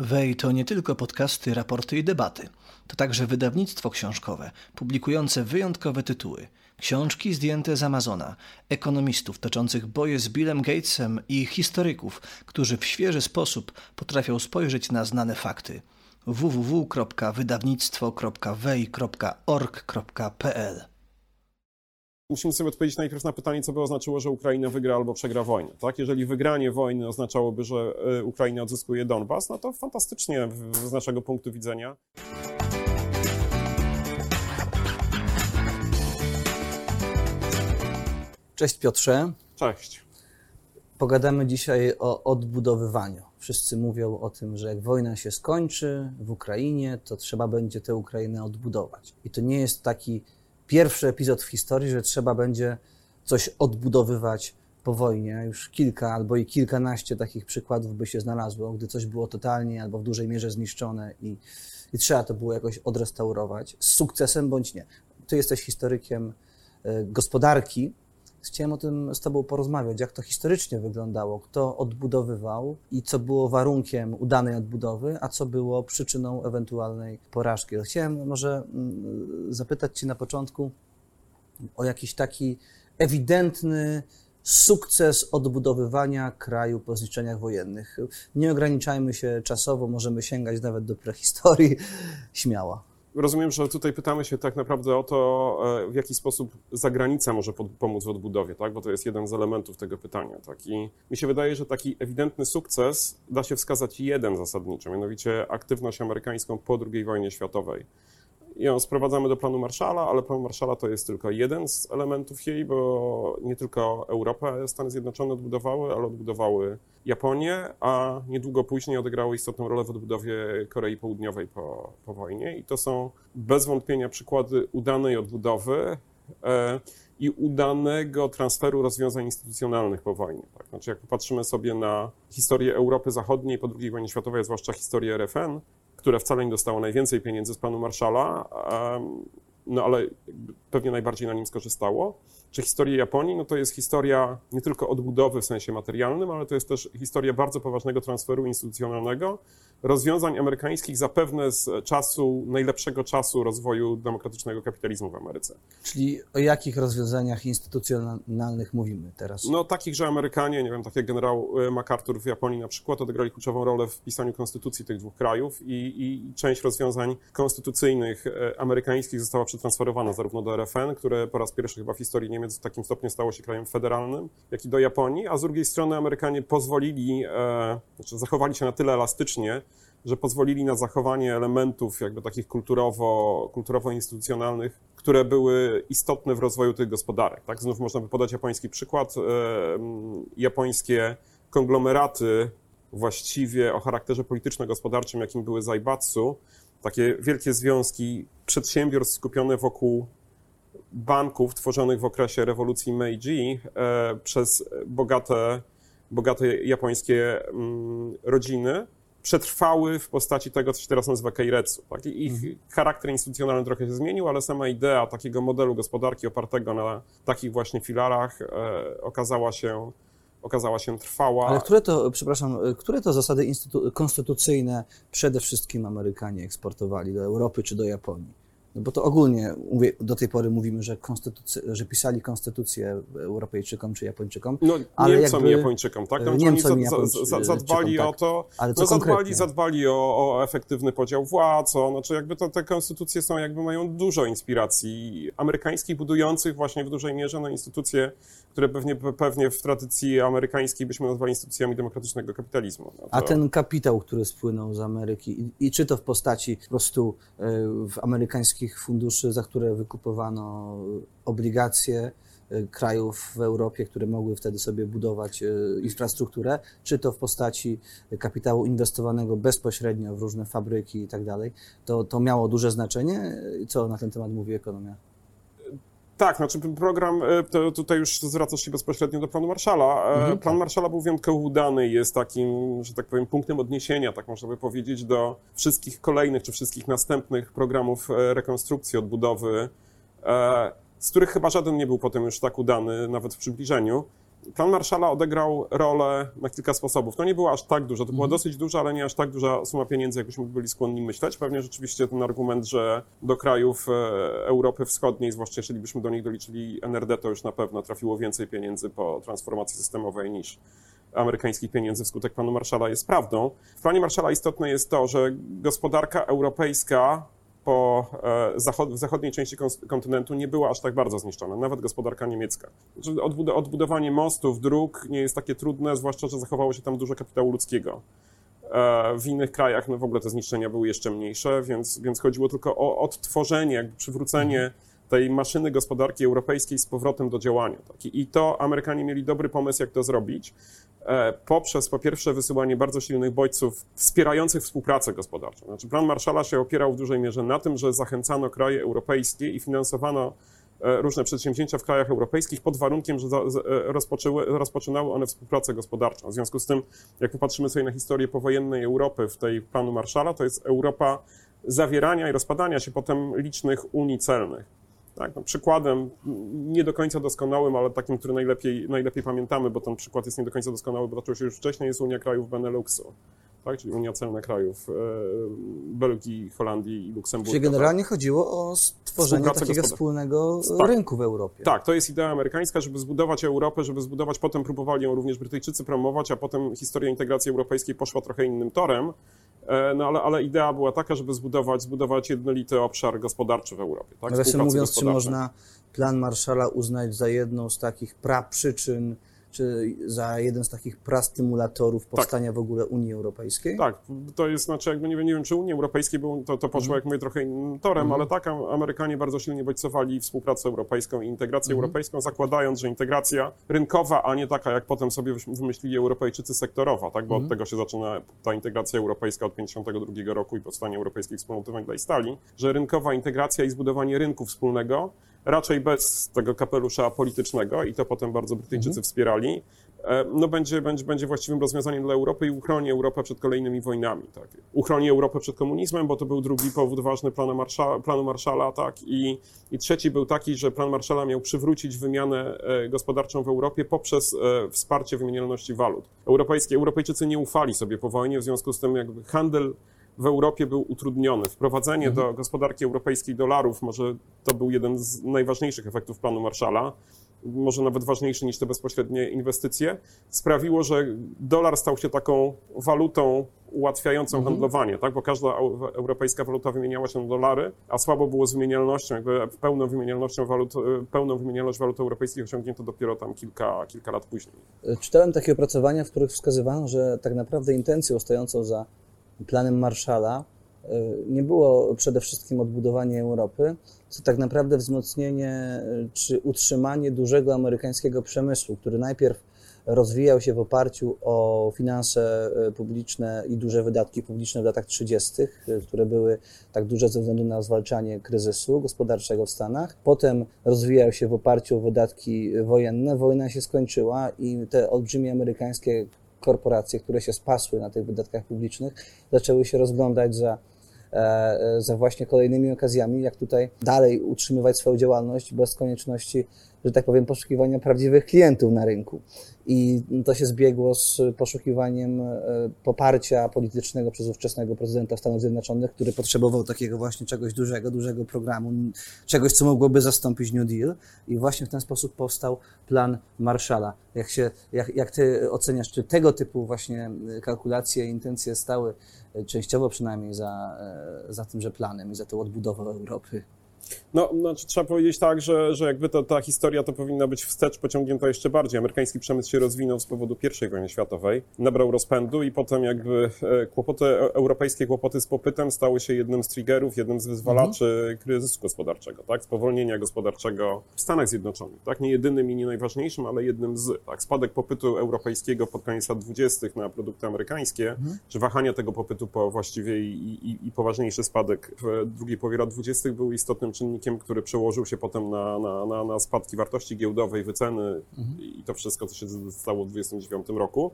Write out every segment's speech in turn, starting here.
Wej to nie tylko podcasty, raporty i debaty. To także wydawnictwo książkowe, publikujące wyjątkowe tytuły. Książki zdjęte z Amazona, ekonomistów toczących boje z Billem Gatesem i historyków, którzy w świeży sposób potrafią spojrzeć na znane fakty. www.wydawnictwo.wej.org.pl musimy sobie odpowiedzieć najpierw na pytanie, co by oznaczyło, że Ukraina wygra albo przegra wojnę. Tak? Jeżeli wygranie wojny oznaczałoby, że e, Ukraina odzyskuje Donbas, no to fantastycznie z naszego punktu widzenia. Cześć Piotrze. Cześć. Pogadamy dzisiaj o odbudowywaniu. Wszyscy mówią o tym, że jak wojna się skończy w Ukrainie, to trzeba będzie tę Ukrainę odbudować. I to nie jest taki pierwszy epizod w historii, że trzeba będzie coś odbudowywać po wojnie. Już kilka albo i kilkanaście takich przykładów by się znalazło, gdy coś było totalnie albo w dużej mierze zniszczone i, i trzeba to było jakoś odrestaurować z sukcesem bądź nie. Ty jesteś historykiem e, gospodarki, Chciałem o tym z Tobą porozmawiać, jak to historycznie wyglądało, kto odbudowywał i co było warunkiem udanej odbudowy, a co było przyczyną ewentualnej porażki. Chciałem może mm, zapytać Cię na początku o jakiś taki ewidentny sukces odbudowywania kraju po zniszczeniach wojennych. Nie ograniczajmy się czasowo, możemy sięgać nawet do prehistorii. Śmiało. Rozumiem, że tutaj pytamy się tak naprawdę o to, e, w jaki sposób zagranica może pomóc w odbudowie, tak? bo to jest jeden z elementów tego pytania. Tak? I mi się wydaje, że taki ewidentny sukces da się wskazać jeden zasadniczo, mianowicie aktywność amerykańską po II wojnie światowej ją sprowadzamy do planu Marszala, ale plan Marszala to jest tylko jeden z elementów jej, bo nie tylko Europę Stany Zjednoczone odbudowały, ale odbudowały Japonię, a niedługo później odegrały istotną rolę w odbudowie Korei Południowej po, po wojnie. I to są bez wątpienia przykłady udanej odbudowy. E, i udanego transferu rozwiązań instytucjonalnych po wojnie. Tak? Znaczy, jak popatrzymy sobie na historię Europy Zachodniej po II wojnie światowej, zwłaszcza historię RFN, które wcale nie dostało najwięcej pieniędzy z planu Marszala, no ale pewnie najbardziej na nim skorzystało. Czy historia Japonii, no to jest historia nie tylko odbudowy w sensie materialnym, ale to jest też historia bardzo poważnego transferu instytucjonalnego, rozwiązań amerykańskich zapewne z czasu, najlepszego czasu rozwoju demokratycznego kapitalizmu w Ameryce. Czyli o jakich rozwiązaniach instytucjonalnych mówimy teraz? No takich, że Amerykanie, nie wiem, tak jak generał e, MacArthur w Japonii na przykład, odegrali kluczową rolę w pisaniu konstytucji tych dwóch krajów i, i część rozwiązań konstytucyjnych e, amerykańskich została przetransferowana zarówno do RFN, które po raz pierwszy chyba w historii Niemiec w takim stopniu stało się krajem federalnym, jak i do Japonii, a z drugiej strony Amerykanie pozwolili, e, znaczy zachowali się na tyle elastycznie, że pozwolili na zachowanie elementów jakby takich kulturowo, kulturowo-instytucjonalnych, które były istotne w rozwoju tych gospodarek. Tak? Znów można by podać japoński przykład. E, japońskie konglomeraty właściwie o charakterze polityczno-gospodarczym, jakim były Zaibatsu, takie wielkie związki przedsiębiorstw skupione wokół banków tworzonych w okresie rewolucji Meiji e, przez bogate, bogate japońskie mm, rodziny, przetrwały w postaci tego, co się teraz nazywa keiretsu. Tak? Ich mhm. charakter instytucjonalny trochę się zmienił, ale sama idea takiego modelu gospodarki opartego na takich właśnie filarach e, okazała się okazała się trwała. Ale które to, przepraszam, które to zasady konstytucyjne przede wszystkim Amerykanie eksportowali do Europy czy do Japonii? No bo to ogólnie mówię, do tej pory mówimy, że, że pisali konstytucję Europejczykom czy Japończykom. No ale Niemcom jakby, i Japończykom, tak? No, Niemcom oni za, za, zadbali tak. o to, ale no, zadbali, zadbali o, o, efektywny podział władz, o, znaczy jakby to, te konstytucje są, jakby mają dużo inspiracji amerykańskich, budujących właśnie w dużej mierze na instytucje, które pewnie, pewnie w tradycji amerykańskiej byśmy nazwali instytucjami demokratycznego kapitalizmu. No to... A ten kapitał, który spłynął z Ameryki i, i czy to w postaci po prostu y, w amerykańskiej wszystkich funduszy, za które wykupowano obligacje e, krajów w Europie, które mogły wtedy sobie budować e, infrastrukturę, czy to w postaci kapitału inwestowanego bezpośrednio w różne fabryki i tak dalej, to, to miało duże znaczenie. Co na ten temat mówi ekonomia? Tak, znaczy program, e, tutaj już zwracasz się bezpośrednio do planu Marszala. Mhm, Plan tak. Marszala był wyjątkowo udany jest takim, że tak powiem, punktem odniesienia, tak można by powiedzieć, do wszystkich kolejnych czy wszystkich następnych programów e, rekonstrukcji, odbudowy, e, z których chyba żaden nie był potem już tak udany, nawet w przybliżeniu. Plan Marszala odegrał rolę na kilka sposobów. To nie było aż tak dużo, to była mhm. dosyć duża, ale nie aż tak duża suma pieniędzy, jakbyśmy byli skłonni myśleć. Pewnie rzeczywiście ten argument, że do krajów e, Europy Wschodniej, zwłaszcza jeżeli byśmy do nich doliczyli NRD, to już na pewno trafiło więcej pieniędzy po transformacji systemowej niż amerykańskich pieniędzy wskutek planu Marszala jest prawdą. W planie Marszala istotne jest to, że gospodarka europejska po e, zachod w zachodniej części kontynentu nie była aż tak bardzo zniszczona, nawet gospodarka niemiecka. Znaczy, odbudowanie mostów, dróg nie jest takie trudne, zwłaszcza, że zachowało się tam dużo kapitału ludzkiego. E, w innych krajach no w ogóle te zniszczenia były jeszcze mniejsze, więc, więc chodziło tylko o odtworzenie, jakby przywrócenie tej maszyny gospodarki europejskiej z powrotem do działania. Tak? I to Amerykanie mieli dobry pomysł, jak to zrobić. E, poprzez po pierwsze wysyłanie bardzo silnych bodźców wspierających współpracę gospodarczą. Znaczy plan Marszala się opierał w dużej mierze na tym, że zachęcano kraje europejskie i finansowano e, różne przedsięwzięcia w krajach europejskich pod warunkiem, że e, rozpoczynały one współpracę gospodarczą. W związku z tym, jak popatrzymy sobie na historię powojennej Europy w tej planu Marszala, to jest Europa zawierania i rozpadania się potem licznych unii celnych. Tak, no przykładem nie do końca doskonałym, ale takim, który najlepiej, najlepiej pamiętamy, bo ten przykład jest nie do końca doskonały, bo zaczął się już wcześniej, jest Unia Krajów Beneluxu, tak, czyli Unia Celna Krajów e, Belgii, Holandii i Luksemburga. Czyli generalnie tak. chodziło o stworzenie takiego wspólnego tak. rynku w Europie. Tak, to jest idea amerykańska, żeby zbudować Europę, żeby zbudować, potem próbowali ją również Brytyjczycy promować, a potem historia integracji europejskiej poszła trochę innym torem. E, no ale, ale idea była taka, żeby zbudować, zbudować jednolity obszar gospodarczy w Europie. Tak? Nawiasem mówiąc, czy można plan Marszala uznać za jedną z takich praprzyczyn czy za jeden z takich prastymulatorów tak. powstania tak. w ogóle Unii Europejskiej? Tak, to jest, znaczy jakby nie wiem, nie wiem czy Unii Europejskiej, bo to, to poszło, mhm. jak mówię, trochę innym torem, mhm. ale tak, Amerykanie bardzo silnie bodźcowali współpracę europejską i integrację mhm. europejską, zakładając, że integracja rynkowa, a nie taka, jak potem sobie wymyślili Europejczycy, sektorowa, tak, bo od tego się zaczyna ta integracja europejska od 1952 roku i powstanie Europejskiej Wspólnoty Węgla i Stali, że rynkowa integracja i zbudowanie rynku wspólnego raczej bez tego kapelusza politycznego i to potem bardzo Brytyjczycy mhm. wspierali, e, no będzie, będzie, będzie właściwym rozwiązaniem dla Europy i uchroni Europę przed kolejnymi wojnami. Tak. Uchroni Europę przed komunizmem, bo to był drugi powód ważny planu, Marszala, planu Marszala tak. I, I trzeci był taki, że plan Marszala miał przywrócić wymianę e, gospodarczą w Europie poprzez e, wsparcie wymienialności walut. Europejskie, Europejczycy nie ufali sobie po wojnie, w związku z tym jakby handel w Europie był utrudniony. Wprowadzenie mhm. do gospodarki europejskiej dolarów, może to był jeden z najważniejszych efektów planu Marszala, może nawet ważniejszy niż te bezpośrednie inwestycje, sprawiło, że dolar stał się taką walutą ułatwiającą mhm. handlowanie, tak? bo każda europejska waluta wymieniała się na dolary, a słabo było z wymienialnością, jakby pełną wymienialnością walut, pełną wymienialność walut europejskich osiągnięto dopiero tam kilka, kilka lat później. Czytałem takie opracowania, w których wskazywano, że tak naprawdę intencją stojącą za planem Marszala e, nie było przede wszystkim odbudowanie Europy, co tak naprawdę wzmocnienie e, czy utrzymanie dużego amerykańskiego przemysłu, który najpierw rozwijał się w oparciu o finanse e, publiczne i duże wydatki publiczne w latach 30., które były tak duże ze względu na zwalczanie kryzysu gospodarczego w Stanach. Potem rozwijał się w oparciu o wydatki wojenne. Wojna się skończyła i te olbrzymie amerykańskie korporacje, które się spasły na tych wydatkach publicznych, zaczęły się rozglądać za, e, e, za właśnie kolejnymi okazjami, jak tutaj dalej utrzymywać swoją działalność bez konieczności że tak powiem, poszukiwania prawdziwych klientów na rynku. I to się zbiegło z poszukiwaniem e, poparcia politycznego przez ówczesnego prezydenta Stanów Zjednoczonych, który potrzebował takiego właśnie czegoś dużego, dużego programu, czegoś, co mogłoby zastąpić New Deal. I właśnie w ten sposób powstał plan Marshalla. Jak, się, jak, jak ty oceniasz, czy tego typu właśnie kalkulacje, intencje stały e, częściowo przynajmniej za, e, za tymże planem i za tą odbudową Europy? No, znaczy, trzeba powiedzieć tak, że, że jakby to, ta historia to powinna być wstecz pociągnięta jeszcze bardziej. Amerykański przemysł się rozwinął z powodu I wojny światowej, nabrał rozpędu i potem jakby e, kłopoty, e, europejskie kłopoty z popytem stały się jednym z triggerów, jednym z wyzwalaczy mhm. kryzysu gospodarczego, tak? Spowolnienia gospodarczego w Stanach Zjednoczonych, tak? Nie jedynym i nie najważniejszym, ale jednym z, tak? Spadek popytu europejskiego pod koniec lat 20. na produkty amerykańskie, mhm. czy wahania tego popytu po właściwie i, i, i poważniejszy spadek w drugiej połowie lat 20. był istotnym czynnikiem, który przełożył się potem na, na, na, na spadki wartości giełdowej, wyceny mhm. i to wszystko, co się stało w 1929 roku.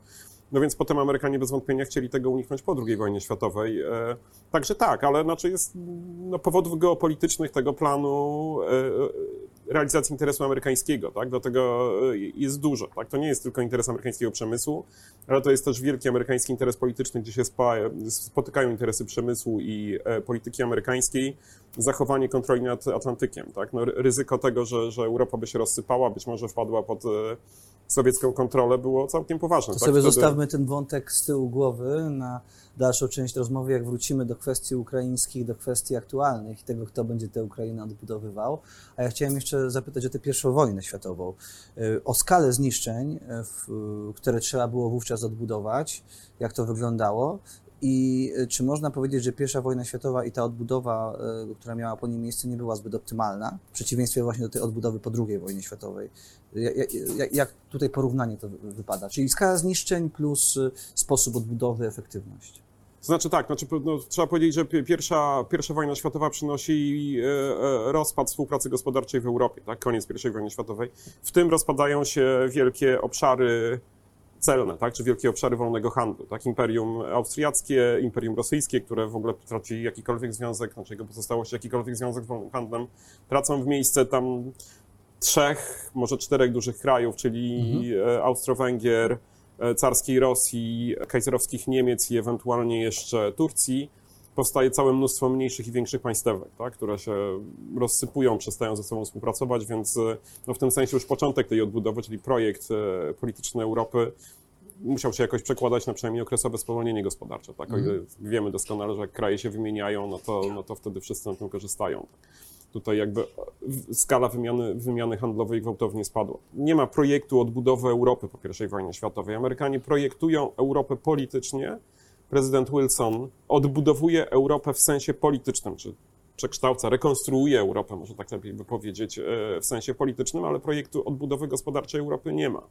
No więc potem Amerykanie bez wątpienia chcieli tego uniknąć po II wojnie światowej. E, także tak, ale znaczy jest no, powodów geopolitycznych tego planu e, realizacji interesu amerykańskiego, tak? Dlatego jest dużo, tak? To nie jest tylko interes amerykańskiego przemysłu, ale to jest też wielki amerykański interes polityczny, gdzie się spotykają interesy przemysłu i polityki amerykańskiej, zachowanie kontroli nad Atlantykiem, tak? No, ryzyko tego, że, że Europa by się rozsypała, być może wpadła pod sowiecką kontrolę było całkiem poważne. To tak? sobie Wtedy... zostawmy ten wątek z tyłu głowy na dalszą część rozmowy, jak wrócimy do kwestii ukraińskich, do kwestii aktualnych i tego, kto będzie tę Ukrainę odbudowywał. A ja chciałem jeszcze zapytać o tę pierwszą wojnę światową, y, o skalę zniszczeń, y, które trzeba było wówczas odbudować, jak to wyglądało i y, czy można powiedzieć, że pierwsza wojna światowa i ta odbudowa, która miała po niej miejsce, nie była zbyt optymalna, w przeciwieństwie właśnie do tej odbudowy po II wojnie światowej? Jak, tutaj porównanie to wypada? Czyli skala zniszczeń plus sposób odbudowy, efektywność. Znaczy tak, znaczy, no, trzeba powiedzieć, że pierwsza, pierwsza wojna światowa przynosi e, e, rozpad współpracy gospodarczej w Europie, tak? koniec I wojny światowej. W tym rozpadają się wielkie obszary celne, tak, czy wielkie obszary wolnego handlu, tak, imperium austriackie, imperium rosyjskie, które w ogóle traci jakikolwiek związek, znaczy jego pozostałość, jakikolwiek związek z wolnym handlem, tracą w miejsce tam trzech, może czterech dużych krajów, czyli mhm. Austro-Węgier, e, carskiej Rosji, kajzerowskich Niemiec i ewentualnie jeszcze Turcji, powstaje całe mnóstwo mniejszych i większych państwek, tak, które się rozsypują, przestają ze sobą współpracować, więc e, no, w tym sensie już początek tej odbudowy, czyli projekt e, polityczny Europy, musiał się jakoś przekładać na przynajmniej okresowe spowolnienie gospodarcze. Tak? Mhm. wiemy doskonale, że jak kraje się wymieniają, no to, no to wtedy wszyscy na tym korzystają. Tutaj jakby skala wymiany, wymiany handlowej gwałtownie spadła. Nie ma projektu odbudowy Europy po I wojnie światowej. Amerykanie projektują Europę politycznie, prezydent Wilson odbudowuje Europę w sensie politycznym, czy przekształca, rekonstruuje Europę, może tak lepiej by powiedzieć, e, w sensie politycznym, ale projektu odbudowy gospodarczej Europy nie ma.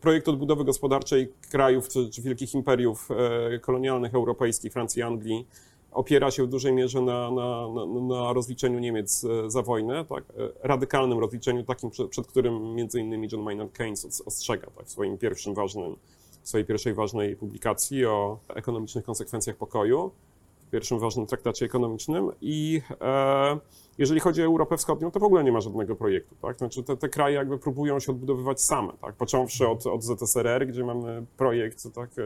Projekt odbudowy gospodarczej krajów czy, wielkich imperiów e, kolonialnych europejskich, Francji Anglii, opiera się w dużej mierze na, na, na, na rozliczeniu Niemiec e, za wojnę, tak? radykalnym rozliczeniu, takim, przed, przed którym między innymi John Maynard Keynes ostrzega tak? w swoim pierwszym ważnym swojej pierwszej ważnej publikacji o ekonomicznych konsekwencjach pokoju, w pierwszym ważnym traktacie ekonomicznym i e, jeżeli chodzi o Europę Wschodnią, to w ogóle nie ma żadnego projektu, tak? Znaczy te, te kraje jakby próbują się odbudowywać same, tak? Począwszy od, od ZSRR, gdzie mamy projekt, tak? E,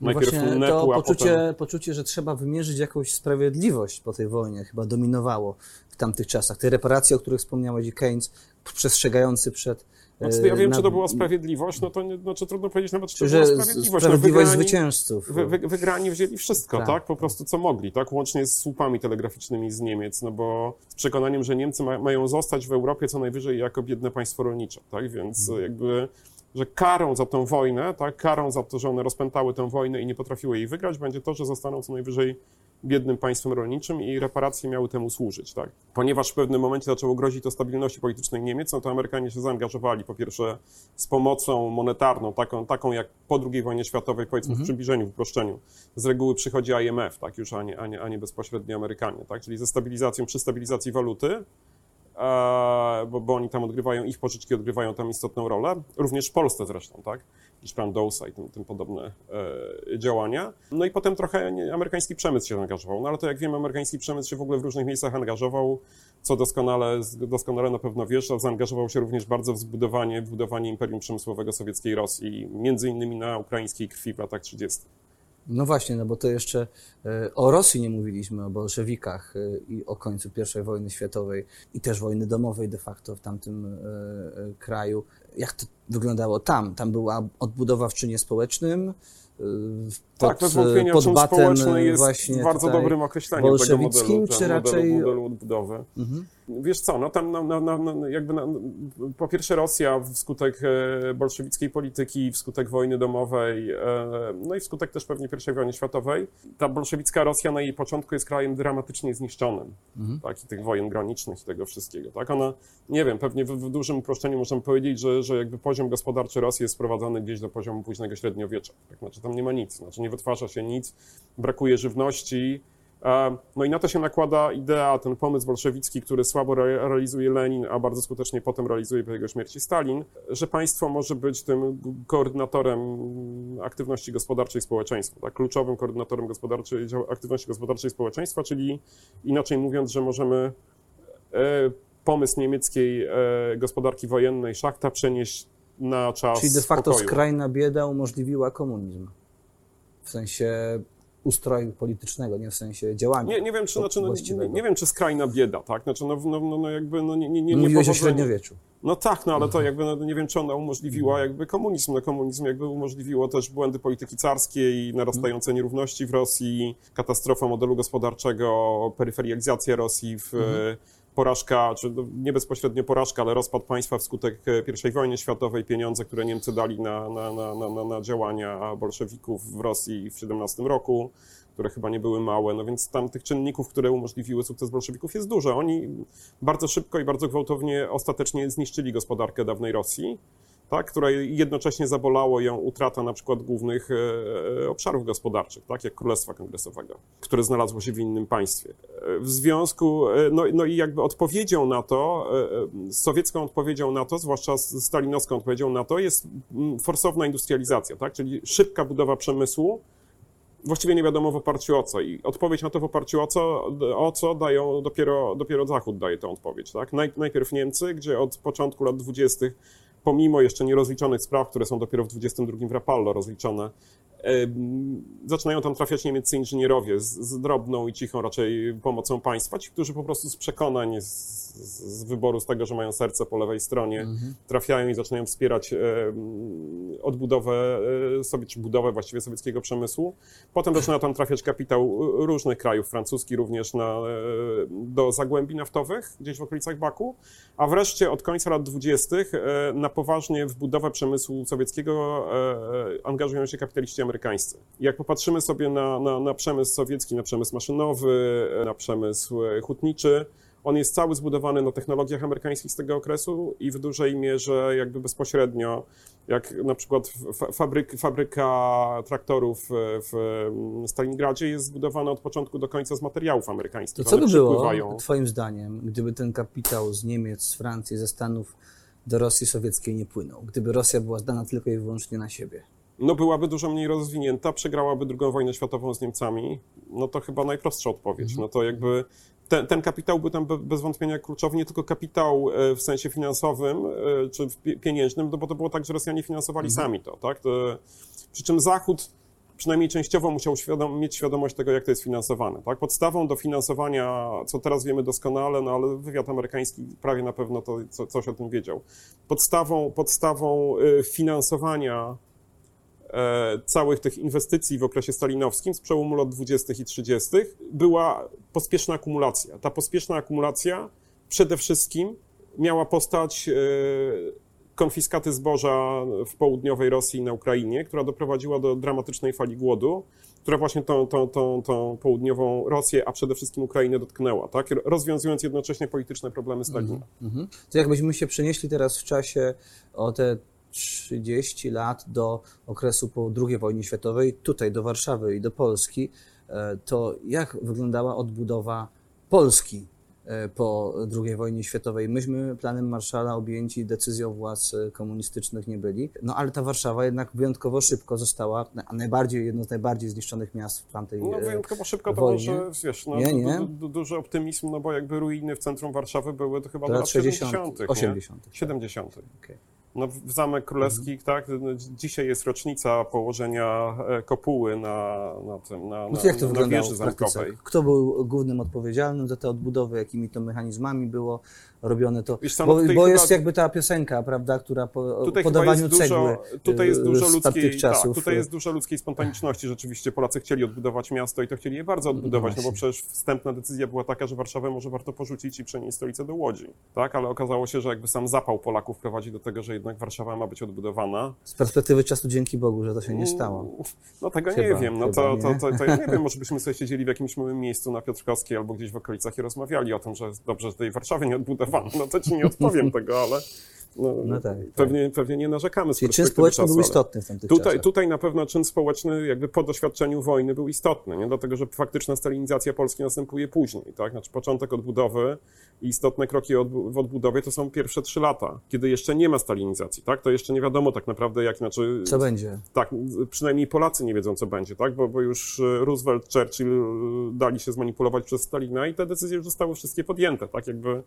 no najpierw no to poczucie, potem... poczucie, że trzeba wymierzyć jakąś sprawiedliwość po tej wojnie chyba dominowało w tamtych czasach. Te reparacje, o których wspomniałeś i Keynes, przestrzegający przed znaczy, ja wiem, na... czy to była sprawiedliwość, no to nie, znaczy, trudno powiedzieć nawet, czy to była sprawiedliwość. No, sprawiedliwość no, wygrani, zwycięzców. Wy, wy, wygrani wzięli wszystko, tak. tak. Po prostu co mogli, tak? Łącznie z słupami telegraficznymi z Niemiec, no bo z przekonaniem, że Niemcy ma, mają zostać w Europie co najwyżej jako biedne państwo rolnicze, tak? Więc hmm. jakby że karą za tę wojnę, tak, karą za to, że one rozpętały tę wojnę i nie potrafiły jej wygrać, będzie to, że zostaną co najwyżej biednym państwem rolniczym i reparacje miały temu służyć. Tak? Ponieważ w pewnym momencie zaczęło grozić to stabilności politycznej Niemiec, no to Amerykanie się zaangażowali po pierwsze z pomocą monetarną, taką, taką jak po II wojnie światowej, powiedzmy mhm. w przybliżeniu, w uproszczeniu. Z reguły przychodzi IMF, tak, już, a nie, a nie, a nie bezpośrednio Amerykanie, tak? czyli ze stabilizacją, przy stabilizacji waluty, bo, bo oni tam odgrywają, ich pożyczki odgrywają tam istotną rolę, również w Polsce zresztą, tak? Jakiś plan Dowsa i tym, tym podobne e, działania. No i potem trochę amerykański przemysł się angażował, no ale to jak wiemy, amerykański przemysł się w ogóle w różnych miejscach angażował, co doskonale, doskonale na pewno wiesz, zaangażował się również bardzo w zbudowanie, w budowanie imperium przemysłowego sowieckiej Rosji, między innymi na ukraińskiej krwi w latach 30. No właśnie, no bo to jeszcze e, o Rosji nie mówiliśmy, o bolszewikach e, i o końcu I wojny światowej i też wojny domowej de facto w tamtym e, kraju. Jak to wyglądało tam? Tam była odbudowa w czynie społecznym, pod, tak, bez wątpienia pod batem jest właśnie bardzo dobrym określeniem tego modelu, czy raczej... modelu odbudowy. Mhm. Wiesz co, no tam no, no, no, jakby po pierwsze Rosja wskutek e, bolszewickiej polityki, wskutek wojny domowej, e, no i wskutek też pewnie I wojny światowej, ta bolszewicka Rosja na jej początku jest krajem dramatycznie zniszczonym, mhm. tak, i tych wojen granicznych i tego wszystkiego, tak, ona, nie wiem, pewnie w, w dużym uproszczeniu możemy powiedzieć, że, że jakby poziom gospodarczy Rosji jest sprowadzany gdzieś do poziomu późnego średniowiecza, tak, znaczy tam nie ma nic, znaczy nie wytwarza się nic, brakuje żywności, no i na to się nakłada idea, ten pomysł bolszewicki, który słabo realizuje Lenin, a bardzo skutecznie potem realizuje po jego śmierci Stalin, że państwo może być tym koordynatorem aktywności gospodarczej społeczeństwa, tak? kluczowym koordynatorem gospodarczej, aktywności gospodarczej społeczeństwa, czyli inaczej mówiąc, że możemy e, pomysł niemieckiej e, gospodarki wojennej szachta przenieść na czas Czyli de facto spokoju. skrajna bieda umożliwiła komunizm. W sensie ustroju politycznego, nie w sensie działania. Nie, nie wiem, czy, znaczy, no, nie, nie wiem, czy skrajna bieda, tak? Znaczy, no, no, no, no jakby, no, nie, nie, nie, nie Mówiłeś o powodzenie- średniowieczu. No tak, no ale Mhm. to jakby, no, nie wiem, czy ona umożliwiła jakby komunizm. No komunizm jakby umożliwiło też błędy polityki carskiej, narastające Mhm. nierówności w Rosji, katastrofa modelu gospodarczego, peryferializacja Rosji, w, Mhm. Porażka, czy no, nie bezpośrednio porażka, ale rozpad państwa wskutek e, I wojny światowej, pieniądze, które Niemcy dali na, na, na, na, na, działania bolszewików w Rosji w 17 roku, które chyba nie były małe, no więc tam tych czynników, które umożliwiły sukces bolszewików jest dużo. Oni bardzo szybko i bardzo gwałtownie ostatecznie zniszczyli gospodarkę dawnej Rosji, tak, która jednocześnie zabolało ją utrata na przykład głównych e, e, obszarów gospodarczych, tak, jak Królestwa Kongresowego, które znalazło się w innym państwie. E, W związku, no, no i jakby odpowiedzią na to, sowiecką odpowiedzią na to, zwłaszcza stalinowską odpowiedzią na to jest mm, forsowna industrializacja, tak, czyli szybka budowa przemysłu, właściwie nie wiadomo w oparciu o co. I odpowiedź na to w oparciu o co, o co dają dopiero, dopiero Zachód daje tę odpowiedź. Tak? Naj, najpierw Niemcy, gdzie od początku lat 20., pomimo jeszcze nierozliczonych spraw, które są dopiero w 22 w Rapallo rozliczone, zaczynają tam trafiać niemieccy inżynierowie z, z drobną i cichą raczej pomocą państwa, ci, którzy po prostu z przekonań, z, z, wyboru z tego, że mają serce po lewej stronie, trafiają i zaczynają wspierać em, odbudowę e, sobie, czy budowę właściwie sowieckiego przemysłu. Potem zaczyna tam trafiać kapitał różnych krajów, francuski również na, e, do zagłębi naftowych, gdzieś w okolicach Baku, a wreszcie od końca lat 20. e, na poważnie w budowę przemysłu sowieckiego e, e, angażują się kapitaliści amerykańscy. I Jak popatrzymy sobie na, na, na przemysł sowiecki, na przemysł maszynowy, na przemysł e, hutniczy, on jest cały zbudowany na technologiach amerykańskich z tego okresu i w dużej mierze jakby bezpośrednio, jak na przykład fa- fabryk, fabryka traktorów e, w mm, Stalingradzie jest zbudowana od początku do końca z materiałów To amerykańskich. co One by było. Twoim zdaniem, gdyby ten kapitał z Niemiec, z Francji, ze Stanów do Rosji sowieckiej nie płynął? Gdyby Rosja była zdana tylko i wyłącznie na siebie? No byłaby dużo mniej rozwinięta, przegrałaby drugą wojnę światową z Niemcami, no to chyba najprostsza odpowiedź. No to jakby ten, ten kapitał był tam be- bez wątpienia kluczowy, nie tylko kapitał e, w sensie finansowym e, czy pieniężnym, no bo to było tak, że Rosjanie finansowali sami to, tak? To, przy czym Zachód przynajmniej częściowo musiał świadom, mieć świadomość tego, jak to jest finansowane. Tak? Podstawą do finansowania, co teraz wiemy doskonale, no ale wywiad amerykański prawie na pewno to, co, coś o tym wiedział. Podstawą, podstawą y, finansowania e, całych tych inwestycji w okresie stalinowskim z przełomu lat 20. i 30. była pospieszna akumulacja. Ta pospieszna akumulacja przede wszystkim miała postać e, konfiskaty zboża w południowej Rosji i na Ukrainie, która doprowadziła do dramatycznej fali głodu, która właśnie tą, tą, tą, tą południową Rosję, a przede wszystkim Ukrainę dotknęła, tak? rozwiązując jednocześnie polityczne problemy Stalina. Mhm. To jakbyśmy się przenieśli teraz w czasie o te 30 lat do okresu po II wojnie światowej, tutaj do Warszawy i do Polski, e, to jak wyglądała odbudowa Polski e, po II wojnie światowej? Myśmy planem Marszala objęci decyzją władz komunistycznych nie byli, no ale ta Warszawa jednak wyjątkowo szybko została, a najbardziej, jedno z najbardziej zniszczonych miast w tamtej No e, wyjątkowo szybko to wojnie. może, wiesz, no, Nie, nie. Du, du, duży optymizm, no bo jakby ruiny w centrum Warszawy były to chyba do lat lat 60., 70., nie? 80. 70. Okej. No, w Zamek Królewski, Mhm. tak, no, dzisiaj jest rocznica położenia e, kopuły na, na tym, na, No na, jak to na wyglądało wieży zamkowej. Kto był głównym odpowiedzialnym za te odbudowy, jakimi to mechanizmami było robione to? Co, no bo bo chyba- jest jakby ta piosenka, prawda, która po Tutaj podawaniu jest dużo, cegły tutaj jest e, dużo ludzkiej, tak, czasów. tutaj jest dużo ludzkiej spontaniczności. Rzeczywiście Polacy chcieli odbudować miasto i to chcieli je bardzo odbudować, no, bo właśnie. przecież wstępna decyzja była taka, że Warszawę może warto porzucić i przenieść stolicę do Łodzi, tak, ale okazało się, że jakby sam zapał Polaków prowadzi do tego, że jednak Warszawa ma być odbudowana. Z perspektywy czasu dzięki Bogu, że to się nie stało. No tego Chyba, nie wiem, no to, chyba to, nie. to, to ja nie wiem, może byśmy sobie siedzieli w jakimś małym miejscu na Piotrkowskiej albo gdzieś w okolicach i rozmawiali o tym, że dobrze, że tej Warszawy nie odbudowano. No to ci nie odpowiem tego, ale no, No tak, pewnie, pewnie nie narzekamy z Czyli czyn społeczny czasu, był istotny w tamtych Tutaj, czasach. tutaj na pewno czyn społeczny jakby po doświadczeniu wojny był istotny, nie? dlatego że faktyczna stalinizacja Polski następuje później. Tak? Znaczy początek odbudowy i istotne kroki w odbudowie to są pierwsze trzy lata, kiedy jeszcze nie ma stalinizacji. tak? To jeszcze nie wiadomo tak naprawdę, jak, znaczy... Co będzie? Tak, przynajmniej Polacy nie wiedzą, co będzie, tak? Bo, bo już Roosevelt, Churchill dali się zmanipulować przez Stalina i te decyzje już zostały wszystkie podjęte, tak? Jakby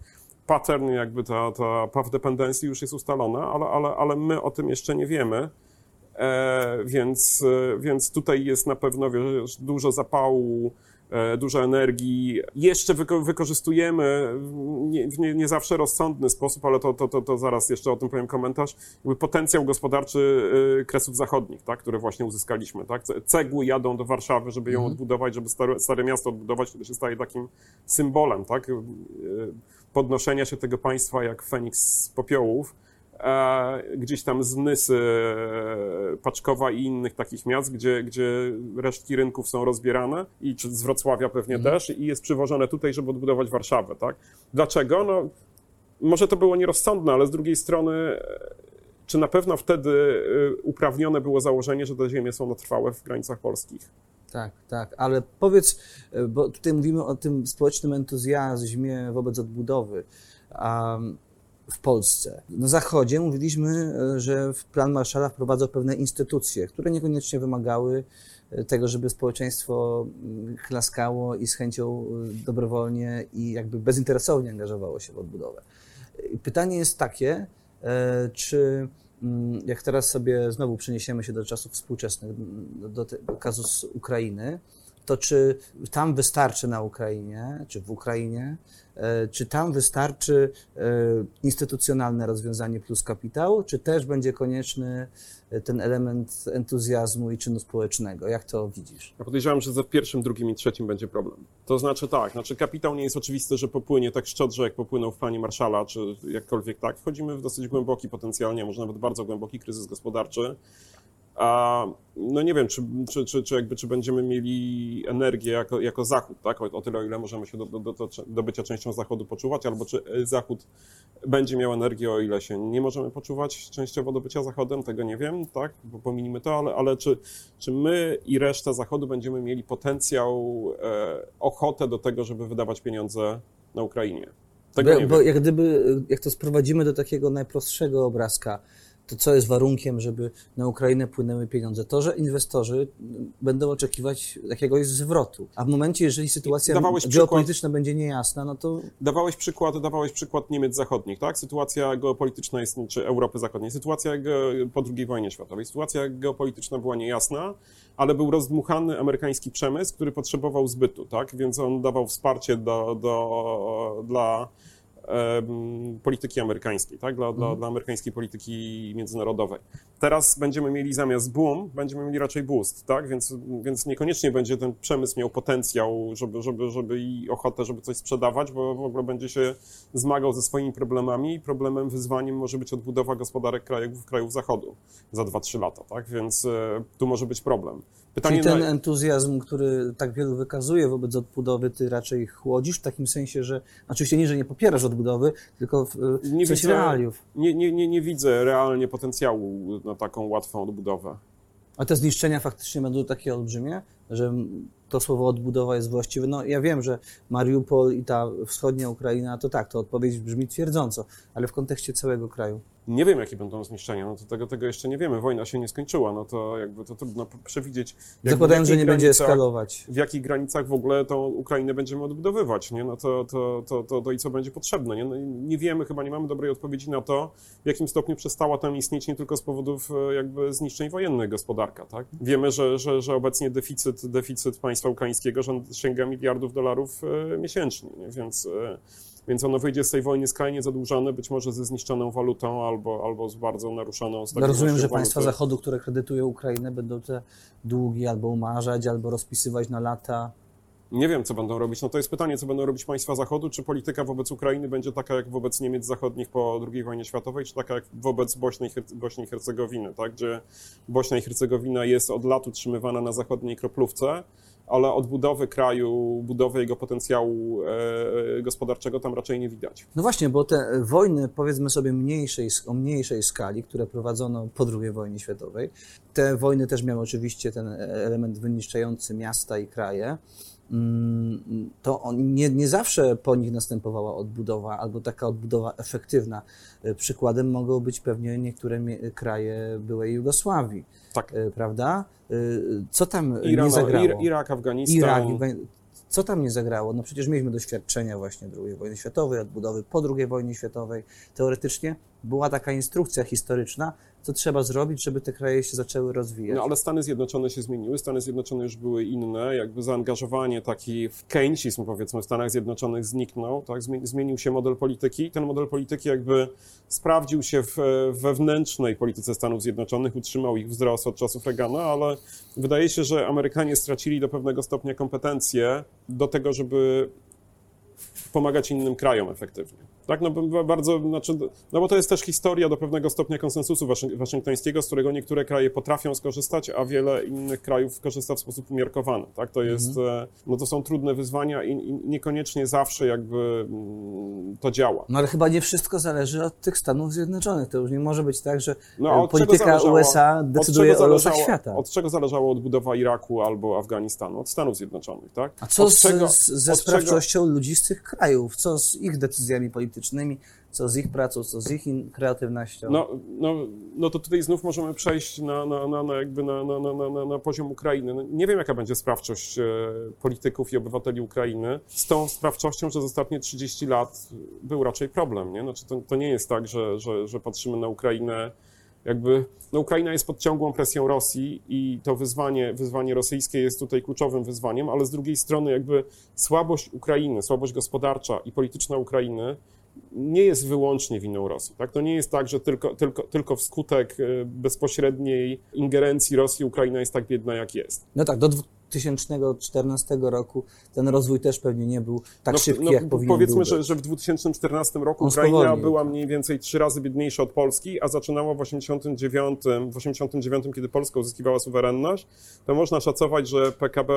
pattern, jakby ta, ta path dependency już jest ustalona, ale, ale, ale my o tym jeszcze nie wiemy. E, więc, e, więc tutaj jest na pewno wiesz, dużo zapału, dużo energii. Jeszcze wyko wykorzystujemy nie, w nie, nie, zawsze rozsądny sposób, ale to, to, to, to zaraz jeszcze o tym powiem komentarz, potencjał gospodarczy Kresów Zachodnich, tak, które właśnie uzyskaliśmy. Tak? Cegły jadą do Warszawy, żeby ją mhm. odbudować, żeby stare, stare miasto odbudować, które się staje takim symbolem tak? podnoszenia się tego państwa jak Feniks z popiołów gdzieś tam z Nysy, Paczkowa i innych takich miast, gdzie, gdzie resztki rynków są rozbierane i czy z Wrocławia pewnie mhm. też i jest przywożone tutaj, żeby odbudować Warszawę, tak? Dlaczego? No, może to było nierozsądne, ale z drugiej strony czy na pewno wtedy uprawnione było założenie, że te ziemie są trwałe w granicach polskich? Tak, tak, ale powiedz, bo tutaj mówimy o tym społecznym entuzjazmie wobec odbudowy. Um, w Polsce. Na Zachodzie mówiliśmy, e, że plan Marszala wprowadzał pewne instytucje, które niekoniecznie wymagały e, tego, żeby społeczeństwo mm, klaskało i z chęcią e, dobrowolnie i jakby bezinteresownie angażowało się w odbudowę. Pytanie jest takie, czy mm, jak teraz sobie znowu przeniesiemy się do czasów współczesnych, do, do kazus Ukrainy, to czy tam wystarczy na Ukrainie, czy w Ukrainie, e, czy tam wystarczy e, instytucjonalne rozwiązanie plus kapitał, czy też będzie konieczny e, ten element entuzjazmu i czynu społecznego? Jak to widzisz? Ja podejrzewam, że za pierwszym, drugim i trzecim będzie problem. To znaczy tak, znaczy kapitał nie jest oczywiste, że popłynie tak szczodrze, jak popłynął w planie Marszala, czy jakkolwiek tak. Wchodzimy w dosyć głęboki potencjalnie, może nawet bardzo głęboki kryzys gospodarczy. A no nie wiem, czy, czy, czy, czy, jakby, czy będziemy mieli energię jako, jako Zachód, tak? O, o tyle, o ile możemy się do, do, do, do bycia częścią Zachodu poczuwać, albo czy Zachód będzie miał energię, o ile się nie możemy poczuwać częściowo do bycia Zachodem, tego nie wiem, tak? Bo pominimy to, ale, ale czy, czy my i reszta Zachodu będziemy mieli potencjał, e, ochotę do tego, żeby wydawać pieniądze na Ukrainie? Tego bo, bo jak gdyby, jak to sprowadzimy do takiego najprostszego obrazka, to co jest warunkiem, żeby na Ukrainę płynęły pieniądze? To, że inwestorzy będą oczekiwać jakiegoś zwrotu. A w momencie, jeżeli sytuacja dawałeś geopolityczna przykład, będzie niejasna, no to... Dawałeś przykład, dawałeś przykład Niemiec zachodnich, tak? Sytuacja geopolityczna jest, czy Europy Zachodniej, sytuacja po II wojnie światowej, sytuacja geopolityczna była niejasna, ale był rozdmuchany amerykański przemysł, który potrzebował zbytu, tak? Więc on dawał wsparcie do, do, dla polityki amerykańskiej, tak? Dla, dla, mhm. dla amerykańskiej polityki międzynarodowej. Teraz będziemy mieli zamiast boom, będziemy mieli raczej boost, tak? Więc, więc niekoniecznie będzie ten przemysł miał potencjał, żeby, żeby, żeby i ochotę, żeby coś sprzedawać, bo w ogóle będzie się zmagał ze swoimi problemami. Problemem, wyzwaniem może być odbudowa gospodarek krajów, krajów zachodu za 2-3 lata, tak? Więc e, tu może być problem. Pytanie Czyli ten entuzjazm, który tak wielu wykazuje wobec odbudowy, ty raczej chłodzisz w takim sensie, że oczywiście nie, że nie popierasz odbudowy, tylko w, nie coś widzę, realiów. Nie, nie, nie, nie widzę realnie potencjału na taką łatwą odbudowę. A te zniszczenia faktycznie będą takie olbrzymie, że to słowo odbudowa jest właściwe. No ja wiem, że Mariupol i ta wschodnia Ukraina, to tak, to odpowiedź brzmi twierdząco, ale w kontekście całego kraju. Nie wiem, jakie będą zniszczenia, no to tego, tego jeszcze nie wiemy. Wojna się nie skończyła, no to jakby to trudno przewidzieć. Zakładając, że nie będzie eskalować. W jakich granicach w ogóle tą Ukrainę będziemy odbudowywać, nie? No to, to, to, to, to i co będzie potrzebne, nie? No nie wiemy, chyba nie mamy dobrej odpowiedzi na to, w jakim stopniu przestała tam istnieć nie tylko z powodów e, jakby zniszczeń wojennych gospodarka, tak? Wiemy, że, że, że obecnie deficyt, deficyt państwa ukraińskiego sięga miliardów dolarów e, miesięcznie, nie? Więc e, więc ono wyjdzie z tej wojny skrajnie zadłużone, być może ze zniszczoną walutą albo, albo z bardzo naruszoną No rozumiem, że państwa Zachodu, które kredytują Ukrainę, będą te długi albo umarzać, albo rozpisywać na lata. Nie wiem, co będą robić. No to jest pytanie, co będą robić państwa Zachodu. Czy polityka wobec Ukrainy będzie taka jak wobec Niemiec Zachodnich po II wojnie światowej, czy taka jak wobec Bośni i, Bośni i Hercegowiny, tak? gdzie Bośnia i Hercegowina jest od lat utrzymywana na zachodniej kroplówce, ale odbudowy kraju, budowy jego potencjału e, gospodarczego tam raczej nie widać. No właśnie, bo te wojny, powiedzmy sobie, mniejszej, o mniejszej skali, które prowadzono po II wojnie światowej, te wojny też miały oczywiście ten element wyniszczający miasta i kraje. Mm, to on, nie, nie zawsze po nich następowała odbudowa albo taka odbudowa efektywna. E, Przykładem mogą być pewnie niektóre kraje byłej Jugosławii, Tak. e, prawda? E, Co tam Iran, nie zagrało? Ir, Irak, Afganistan. Irak, co tam nie zagrało? No przecież mieliśmy doświadczenia właśnie II wojny światowej, odbudowy po II wojnie światowej. Teoretycznie była taka instrukcja historyczna, co trzeba zrobić, żeby te kraje się zaczęły rozwijać. No ale Stany Zjednoczone się zmieniły, Stany Zjednoczone już były inne, jakby zaangażowanie taki w keynesizm powiedzmy w Stanach Zjednoczonych zniknął, tak, Zmie- zmienił się model polityki. Ten model polityki jakby sprawdził się w wewnętrznej polityce Stanów Zjednoczonych, utrzymał ich wzrost od czasów Reagana, ale wydaje się, że Amerykanie stracili do pewnego stopnia kompetencje do tego, żeby pomagać innym krajom efektywnie. Tak, no bardzo, znaczy, no bo to jest też historia do pewnego stopnia konsensusu waszy- waszyngtońskiego, z którego niektóre kraje potrafią skorzystać, a wiele innych krajów korzysta w sposób umiarkowany. Tak, to jest, e, no to są trudne wyzwania i, i niekoniecznie zawsze jakby mm, to działa. No ale chyba nie wszystko zależy od tych Stanów Zjednoczonych. To już nie może być tak, że No, e, polityka USA decyduje o losach świata. Od czego zależało odbudowa Iraku albo Afganistanu? Od Stanów Zjednoczonych, tak? A co od z, czego- ze od czego- sprawczością ludzi z tych krajów? Co z ich decyzjami politycznymi? Co z ich pracą? Co z ich kreatywnością? No, no, no to tutaj znów możemy przejść na, na, na, na, jakby na, na, na, na, na, poziom Ukrainy. No, nie wiem, jaka będzie sprawczość e, polityków i obywateli Ukrainy z tą sprawczością, za ostatnie 30 lat był raczej problem. Nie? Znaczy, to, to nie jest tak, że, że, że patrzymy na Ukrainę jakby, no Ukraina jest pod ciągłą presją Rosji i to wyzwanie, wyzwanie rosyjskie jest tutaj kluczowym wyzwaniem, ale z drugiej strony jakby słabość Ukrainy, słabość gospodarcza i polityczna Ukrainy nie jest wyłącznie winą Rosji. Tak? To nie jest tak, że tylko, tylko, tylko wskutek e, bezpośredniej ingerencji Rosji Ukraina jest tak biedna, jak jest. No tak, do 2014 roku ten rozwój też pewnie nie był tak No, szybki, no, jak powinien Powiedzmy, był że, być. że w 2014 roku On Ukraina spowolnił, była mniej więcej trzy razy biedniejsza od Polski, a zaczynała w 89, w 89, kiedy Polska uzyskiwała suwerenność, to można szacować, że PKB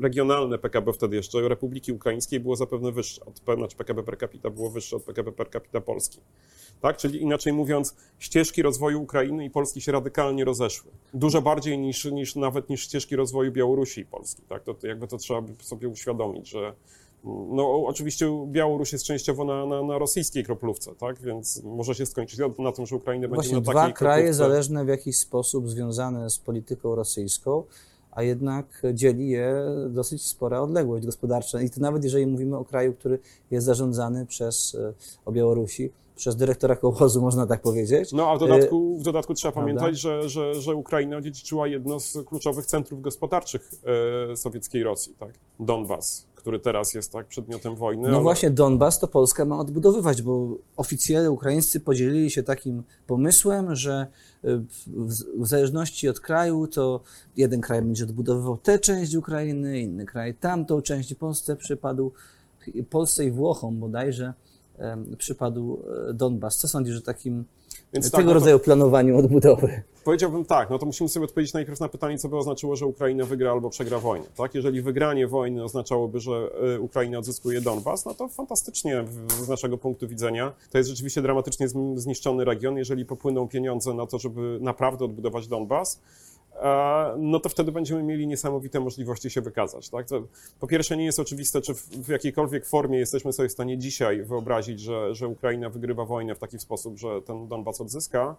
regionalne, PKB wtedy jeszcze Republiki Ukraińskiej było zapewne wyższe, od, znaczy PKB per capita było wyższe od PKB per capita Polski. Tak? Czyli inaczej mówiąc, ścieżki rozwoju Ukrainy i Polski się radykalnie rozeszły. Dużo bardziej niż, niż nawet niż ścieżki rozwoju Białorusi i Polski. Tak? To, to jakby to trzeba sobie uświadomić, że no oczywiście Białoruś jest częściowo na, na, na rosyjskiej kroplówce, tak? Więc może się skończyć na tym, że Ukraina będzie Właśnie na dwa takiej kraje kroplówce. zależne w jakiś sposób związane z polityką rosyjską, a jednak dzieli je dosyć spora odległość gospodarcza. I to nawet jeżeli mówimy o kraju, który jest zarządzany przez, e, o Białorusi, przez dyrektora kołchozu, można tak powiedzieć. No a w dodatku, w dodatku trzeba prawda? pamiętać, że, że, że Ukraina odziedziczyła jedno z kluczowych centrów gospodarczych e, sowieckiej Rosji, tak? Donbas, który teraz jest tak przedmiotem wojny. No ale- właśnie, Donbas to Polska ma odbudowywać, bo oficjele ukraińscy podzielili się takim pomysłem, że y, w, zależności od kraju to jeden kraj będzie odbudowywał tę część Ukrainy, inny kraj tamtą część. Polsce przypadł, Polsce i Włochom bodajże przypadł e, Donbas. Co sądzisz o takim Więc tak, tego no to- rodzaju planowaniu odbudowy? Powiedziałbym tak, no to musimy sobie odpowiedzieć najpierw na pytanie, co by oznaczyło, że Ukraina wygra albo przegra wojnę. Tak? Jeżeli wygranie wojny oznaczałoby, że y, Ukraina odzyskuje Donbas, no to fantastycznie z naszego punktu widzenia. To jest rzeczywiście dramatycznie zniszczony region. Jeżeli popłyną pieniądze na to, żeby naprawdę odbudować Donbas, e, no to wtedy będziemy mieli niesamowite możliwości się wykazać. Tak? To, po pierwsze, nie jest oczywiste, czy w, jakiejkolwiek formie jesteśmy sobie w stanie dzisiaj wyobrazić, że, że Ukraina wygrywa wojnę w taki sposób, że ten Donbas odzyska.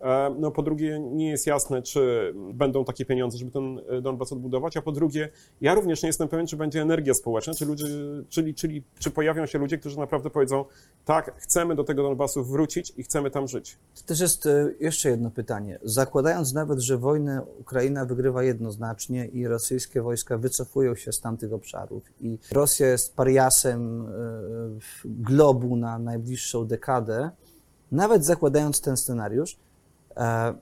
E, No, po drugie, nie jest jasne, czy będą takie pieniądze, żeby ten e, Donbas odbudować, a po drugie, ja również nie jestem pewien, czy będzie energia społeczna, czy ludzie, czyli, czyli czy pojawią się ludzie, którzy naprawdę powiedzą, tak, chcemy do tego Donbasu wrócić i chcemy tam żyć. To też jest e, jeszcze jedno pytanie. Zakładając nawet, że wojnę Ukraina wygrywa jednoznacznie i rosyjskie wojska wycofują się z tamtych obszarów i Rosja jest pariasem globu na najbliższą dekadę, nawet zakładając ten scenariusz,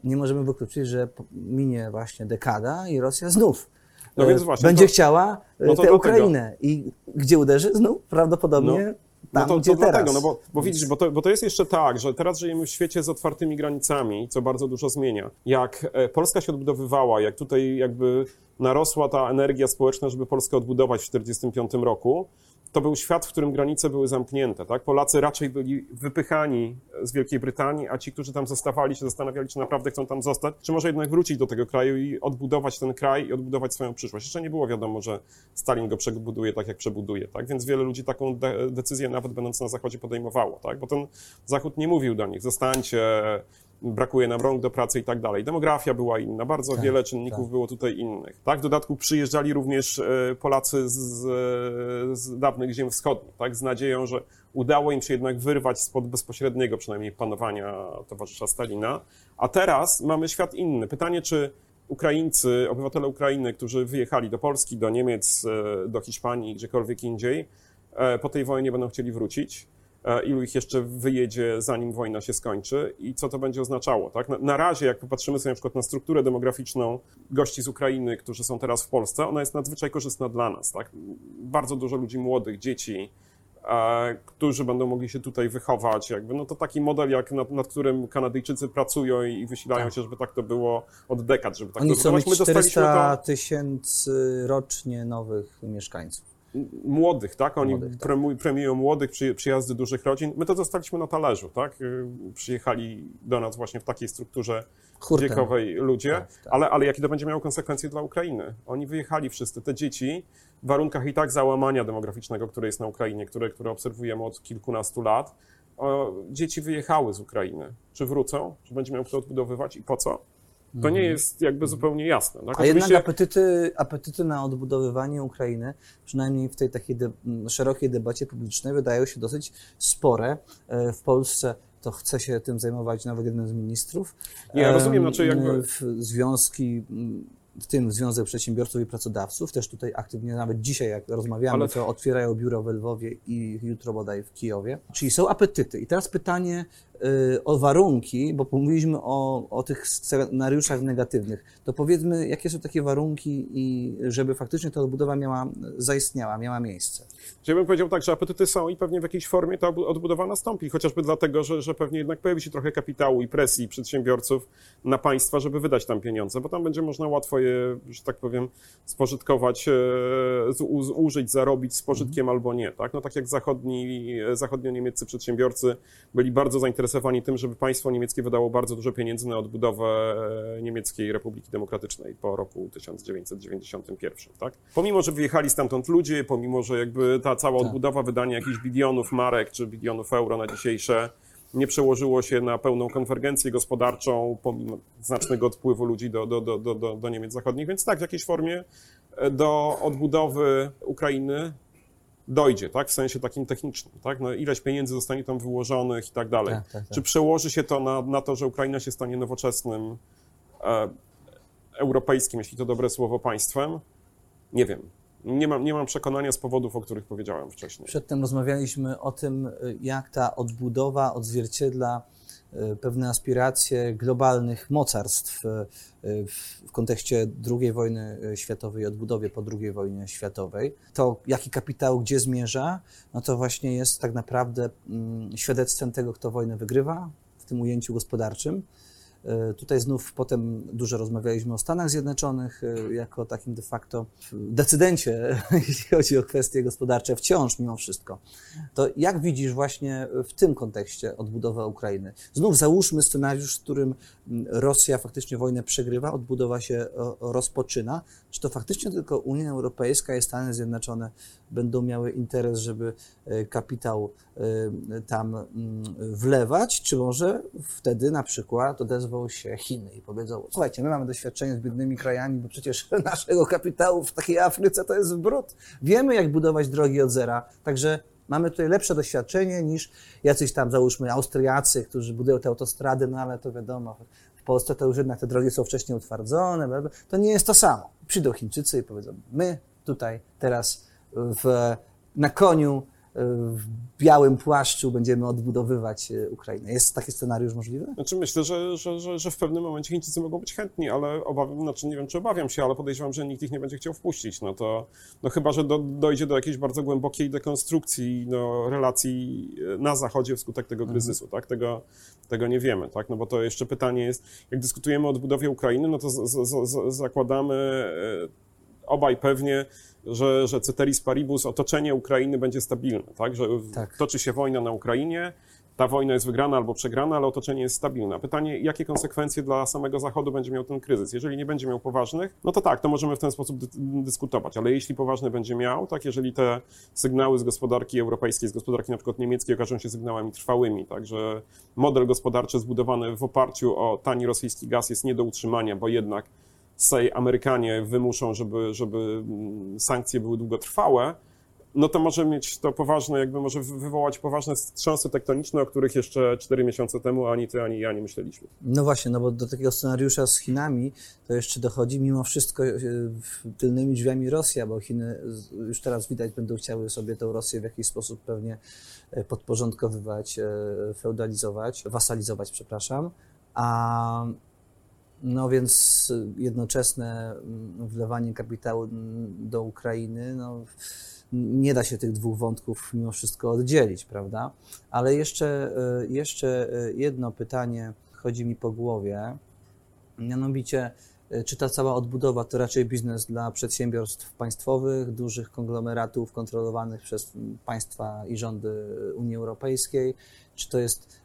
nie możemy wykluczyć, że minie właśnie dekada i Rosja znów No e, więc właśnie, będzie to- chciała e, no to tę. Ukrainę. I gdzie uderzy? Znów prawdopodobnie No tam, to, gdzie to teraz. dlatego, no bo, bo widzisz, bo to, bo to jest jeszcze tak, że teraz żyjemy w świecie z otwartymi granicami, co bardzo dużo zmienia. Jak e, Polska się odbudowywała, jak tutaj jakby narosła ta energia społeczna, żeby Polskę odbudować w 1945 roku, to był świat, w którym granice były zamknięte. Tak? Polacy raczej byli wypychani z Wielkiej Brytanii, a ci, którzy tam zostawali, się zastanawiali, czy naprawdę chcą tam zostać, czy może jednak wrócić do tego kraju i odbudować ten kraj i odbudować swoją przyszłość. Jeszcze nie było wiadomo, że Stalin go przebuduje tak, jak przebuduje. Tak? Więc wiele ludzi taką de decyzję, nawet będąc na Zachodzie, podejmowało. Tak? Bo ten Zachód nie mówił do nich, zostańcie, brakuje nam rąk do pracy i tak dalej. Demografia była inna, bardzo tak, wiele czynników tak. było tutaj innych. Tak, w dodatku przyjeżdżali również e, Polacy z, z dawnych ziem wschodnich, tak, z nadzieją, że udało im się jednak wyrwać spod bezpośredniego przynajmniej panowania towarzysza Stalina. A teraz mamy świat inny. Pytanie, czy Ukraińcy, obywatele Ukrainy, którzy wyjechali do Polski, do Niemiec, e, do Hiszpanii, gdziekolwiek indziej, e, po tej wojnie będą chcieli wrócić ilu ich jeszcze wyjedzie, zanim wojna się skończy i co to będzie oznaczało. Tak? Na, na, razie, jak popatrzymy sobie na przykład na strukturę demograficzną gości z Ukrainy, którzy są teraz w Polsce, ona jest nadzwyczaj korzystna dla nas. Tak? Bardzo dużo ludzi młodych, dzieci, e, którzy będą mogli się tutaj wychować. Jakby, no to taki model, jak nad, nad którym Kanadyjczycy pracują i, i wysilają tak. się, żeby tak to było od dekad, żeby tak Oni to chcą mieć 400 tysięcy rocznie nowych mieszkańców młodych, tak? Oni młodych, tak. premiują młodych, przyjazdy dużych rodzin. My to zostaliśmy na talerzu, tak? Y, przyjechali do nas właśnie w takiej strukturze Hurtem. wiekowej ludzie, tak, tak. Ale, ale jakie to będzie miało konsekwencje dla Ukrainy? Oni wyjechali wszyscy, te dzieci, w warunkach i tak załamania demograficznego, które jest na Ukrainie, które, które obserwujemy od kilkunastu lat, dzieci wyjechały z Ukrainy. Czy wrócą? Czy będzie miał kto odbudowywać i po co? To nie mhm. jest jakby zupełnie jasne. Tak? A jednak apetyty, apetyty na odbudowywanie Ukrainy, przynajmniej w tej takiej de szerokiej debacie publicznej, wydają się dosyć spore. E, w Polsce to chce się tym zajmować nawet jeden z ministrów. Nie, ja rozumiem, znaczy jakby... Związki w tym Związek Przedsiębiorców i Pracodawców, też tutaj aktywnie, nawet dzisiaj jak rozmawiamy, Ale... to otwierają biuro w Lwowie i jutro bodaj w Kijowie. Czyli są apetyty. I teraz pytanie, o warunki, bo mówiliśmy o, o tych scenariuszach negatywnych, to powiedzmy, jakie są takie warunki, i żeby faktycznie ta odbudowa miała, zaistniała, miała miejsce. Ja bym powiedział tak, że apetyty są i pewnie w jakiejś formie ta odbudowa nastąpi, chociażby dlatego, że, że pewnie jednak pojawi się trochę kapitału i presji przedsiębiorców na państwa, żeby wydać tam pieniądze, bo tam będzie można łatwo je, że tak powiem, spożytkować, e, użyć, zarobić z pożytkiem mhm. albo nie. Tak? No tak jak zachodni, zachodnio-niemieccy przedsiębiorcy byli bardzo zainteresowani zainteresowani tym, żeby państwo niemieckie wydało bardzo dużo pieniędzy na odbudowę e, niemieckiej Republiki Demokratycznej po roku 1991, tak? Pomimo, że wyjechali stamtąd ludzie, pomimo, że jakby ta cała tak. odbudowa, wydanie jakichś bilionów marek czy bilionów euro na dzisiejsze nie przełożyło się na pełną konwergencję gospodarczą, pomimo znacznego odpływu ludzi do, do, do, do, do Niemiec zachodnich. Więc tak, w jakiejś formie e, do odbudowy Ukrainy dojdzie, tak, w sensie takim technicznym, tak, no ileś pieniędzy zostanie tam wyłożonych i tak dalej. Tak, tak, tak. Czy przełoży się to na, na to, że Ukraina się stanie nowoczesnym, e, europejskim, jeśli to dobre słowo, państwem? Nie wiem. Nie mam, nie mam przekonania z powodów, o których powiedziałem wcześniej. Przedtem rozmawialiśmy o tym, jak ta odbudowa odzwierciedla E, pewne aspiracje globalnych mocarstw e, w kontekście II wojny światowej i odbudowie po II wojnie światowej. To, jaki kapitał gdzie zmierza, no to właśnie jest tak naprawdę mm, świadectwem tego, kto wojnę wygrywa w tym ujęciu gospodarczym E, tutaj znów potem dużo rozmawialiśmy o Stanach Zjednoczonych e, jako takim de facto decydencie, jeśli chodzi o kwestie gospodarcze, wciąż mimo wszystko. To jak widzisz właśnie w tym kontekście odbudowę Ukrainy? Znów załóżmy scenariusz, w którym Rosja faktycznie wojnę przegrywa, odbudowa się rozpoczyna. Czy to faktycznie tylko Unia Europejska i Stany Zjednoczone będą miały interes, żeby e, kapitał tam wlewać, czy może wtedy na przykład odezwał odezwał się Chiny i powiedzą, słuchajcie, my mamy doświadczenie z biednymi krajami, bo przecież naszego kapitału w takiej Afryce to jest brud. Wiemy, jak budować drogi od zera, także mamy tutaj lepsze doświadczenie niż jacyś tam, załóżmy, Austriacy, którzy budują te autostrady, no ale to wiadomo, w Polsce to już jednak te drogi są wcześniej utwardzone, to nie jest to samo. Przyjdą Chińczycy i powiedzą, my tutaj teraz w, na koniu w białym płaszczu będziemy odbudowywać e, Ukrainę. Jest taki scenariusz możliwy? Znaczy myślę, że, że, że, że w pewnym momencie Chińczycy mogą być chętni, ale obawiam, znaczy nie wiem, czy obawiam się, ale podejrzewam, że nikt ich nie będzie chciał wpuścić. No to no chyba, że do, dojdzie do jakiejś bardzo głębokiej dekonstrukcji no, relacji e, na Zachodzie wskutek tego mhm. kryzysu, mhm. tak? Tego, tego nie wiemy, tak? No bo to jeszcze pytanie jest, jak dyskutujemy o odbudowie Ukrainy, no to z, z, z, zakładamy e, obaj pewnie, że, że ceteris paribus, otoczenie Ukrainy będzie stabilne, tak? Że Tak. toczy się wojna na Ukrainie, ta wojna jest wygrana albo przegrana, ale otoczenie jest stabilne. Pytanie, jakie konsekwencje dla samego Zachodu będzie miał ten kryzys? Jeżeli nie będzie miał poważnych, no to tak, to możemy w ten sposób dy- dyskutować, ale jeśli poważny będzie miał, tak, jeżeli te sygnały z gospodarki europejskiej, z gospodarki na przykład niemieckiej okażą się sygnałami trwałymi, tak, że model gospodarczy zbudowany w oparciu o tani rosyjski gaz jest nie do utrzymania, bo jednak say Amerykanie wymuszą, żeby, żeby mm, sankcje były długotrwałe, no to może mieć to poważne, jakby może wy- wywołać poważne wstrząsy tektoniczne, o których jeszcze 4 miesiące temu ani ty, ani ja nie myśleliśmy. No właśnie, no bo do takiego scenariusza z Chinami to jeszcze dochodzi mimo wszystko e, tylnymi drzwiami Rosja, bo Chiny już teraz widać będą chciały sobie tą Rosję w jakiś sposób pewnie e, podporządkowywać, e, feudalizować, wasalizować, przepraszam. A no więc jednoczesne mm, wlewanie kapitału mm, do Ukrainy, no nie da się tych dwóch wątków mimo wszystko oddzielić, prawda? Ale jeszcze, e, jeszcze e, jedno pytanie chodzi mi po głowie. Mianowicie, czy ta cała odbudowa to raczej biznes dla przedsiębiorstw państwowych, dużych konglomeratów kontrolowanych przez m, państwa i rządy Unii Europejskiej, czy to jest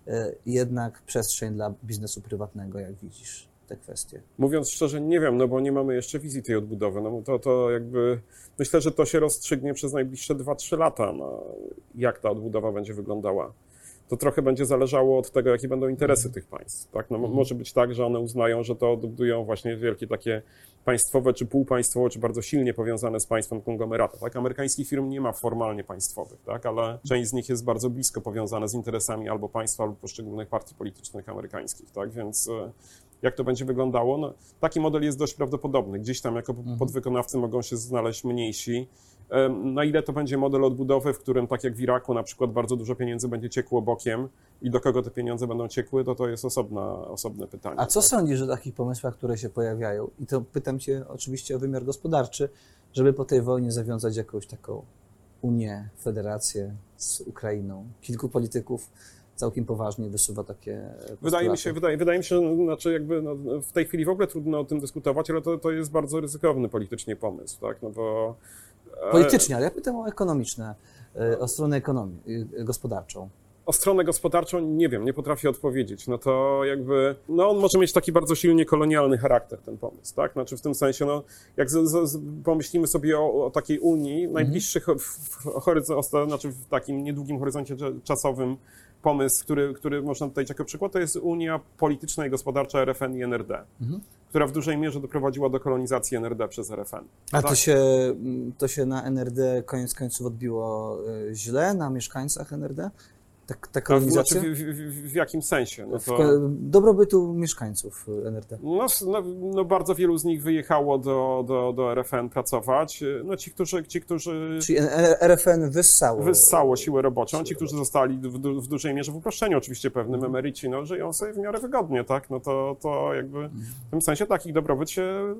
jednak przestrzeń dla biznesu prywatnego, jak widzisz te kwestie? Mówiąc szczerze, nie wiem, no bo nie mamy jeszcze wizji tej odbudowy. No to, to jakby myślę, że to się rozstrzygnie przez najbliższe 2-3 lata, no, jak ta odbudowa będzie wyglądała. To trochę będzie zależało od tego, jakie będą interesy tych państw. Tak? No, mo- może być tak, że one uznają, że to odbudują właśnie wielkie takie państwowe czy półpaństwowe, czy bardzo silnie powiązane z państwem konglomeraty. Tak? Amerykańskich firm nie ma formalnie państwowych, tak? ale część z nich jest bardzo blisko powiązana z interesami albo państwa, albo poszczególnych partii politycznych amerykańskich. Tak? Więc e, jak to będzie wyglądało? No, taki model jest dość prawdopodobny. Gdzieś tam jako podwykonawcy mogą się znaleźć mniejsi. Na ile to będzie model odbudowy, w którym tak jak w Iraku na przykład bardzo dużo pieniędzy będzie ciekło bokiem i do kogo te pieniądze będą ciekły, to to jest osobna, osobne pytanie. A co tak? sądzisz o takich pomysłach, które się pojawiają? I to pytam Cię oczywiście o wymiar gospodarczy, żeby po tej wojnie zawiązać jakąś taką Unię, federację z Ukrainą. Kilku polityków całkiem poważnie wysuwa takie. Wydaje mi, się, wydaje, wydaje mi się, że znaczy jakby no, w tej chwili w ogóle trudno o tym dyskutować, ale to, to jest bardzo ryzykowny politycznie pomysł, tak? No bo e, Politycznie, ale ja pytam o ekonomiczne, e, o stronę ekonomii, e, gospodarczą. O stronę gospodarczą nie wiem, nie potrafię odpowiedzieć. No to jakby, no on może mieć taki bardzo silnie kolonialny charakter, ten pomysł, tak? Znaczy w tym sensie, no jak z, z, pomyślimy sobie o, o takiej Unii, najbliższy ho- w- w horyzont, znaczy w takim niedługim horyzoncie cza- czasowym pomysł, który, który można tutaj jako przykład, to jest Unia Polityczna i Gospodarcza RFN i NRD, która w dużej mierze doprowadziła do kolonizacji NRD przez RFN. A Tak. to się, to się na NRD koniec końców odbiło e, źle, na mieszkańcach NRD? Ta, ta A w, kolonizacja? znaczy w, w, w, jakim sensie? No to... dobrobytu mieszkańców NRD. No, no, no bardzo wielu z nich wyjechało do, do, do RFN pracować. No ci, którzy, ci, którzy Czyli RFN wyssało. wyssało siłę roboczą, ci, którzy zostali w, w dużej mierze w uproszczeniu oczywiście pewnym emeryci, no, żyją sobie w miarę wygodnie, tak? No to, to jakby w tym sensie takich dobrobyt się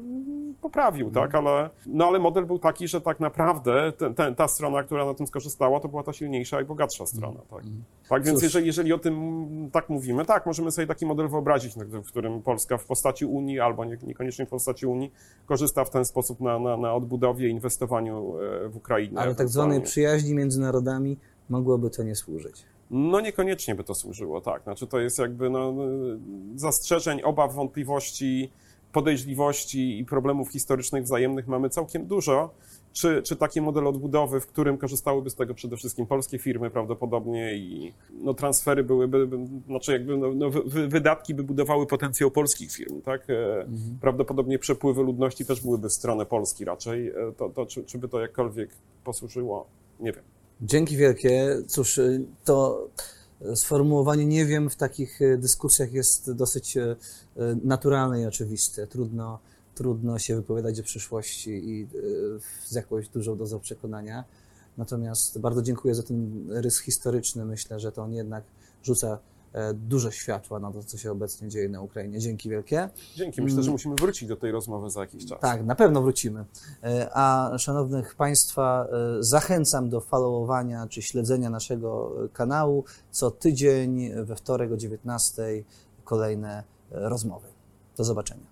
poprawił, tak? Ale, no ale model był taki, że tak naprawdę ten, ten, ta strona, która na tym skorzystała, to była ta silniejsza i bogatsza strona, tak? Tak, więc jeżeli, jeżeli o tym tak mówimy, tak, możemy sobie taki model wyobrazić, no, w którym Polska w postaci Unii, albo nie, niekoniecznie w postaci Unii, korzysta w ten sposób na, na, na odbudowie, inwestowaniu e, w Ukrainę. Ale tak zwanej przyjaźni między narodami mogłoby to nie służyć. No niekoniecznie by to służyło, tak. Znaczy to jest jakby no, zastrzeżeń, obaw, wątpliwości, podejrzliwości i problemów historycznych wzajemnych mamy całkiem dużo. Czy, czy taki model odbudowy, w którym korzystałyby z tego przede wszystkim polskie firmy prawdopodobnie i no, transfery byłyby, by- znaczy jakby no, no, wy, wydatki by budowały potencjał polskich firm, tak? E, Prawdopodobnie przepływy ludności też byłyby w stronę Polski raczej. E, To, to czy, czy by to jakkolwiek posłużyło? Nie wiem. Dzięki wielkie. Cóż, y, to sformułowanie nie wiem w takich dyskusjach jest dosyć naturalne i oczywiste. Trudno, trudno się wypowiadać o przyszłości i y, z jakąś dużą dozą przekonania. Natomiast bardzo dziękuję za ten rys historyczny. Myślę, że to on jednak rzuca e, dużo światła na to, co się obecnie dzieje na Ukrainie. Dzięki wielkie. Dzięki. Myślę, że musimy wrócić do tej rozmowy za jakiś czas. Mm. Tak, na pewno wrócimy. E, A szanownych Państwa, e, zachęcam do followowania czy śledzenia naszego e, kanału. Co tydzień we wtorek o 19 kolejne e, rozmowy. Do zobaczenia.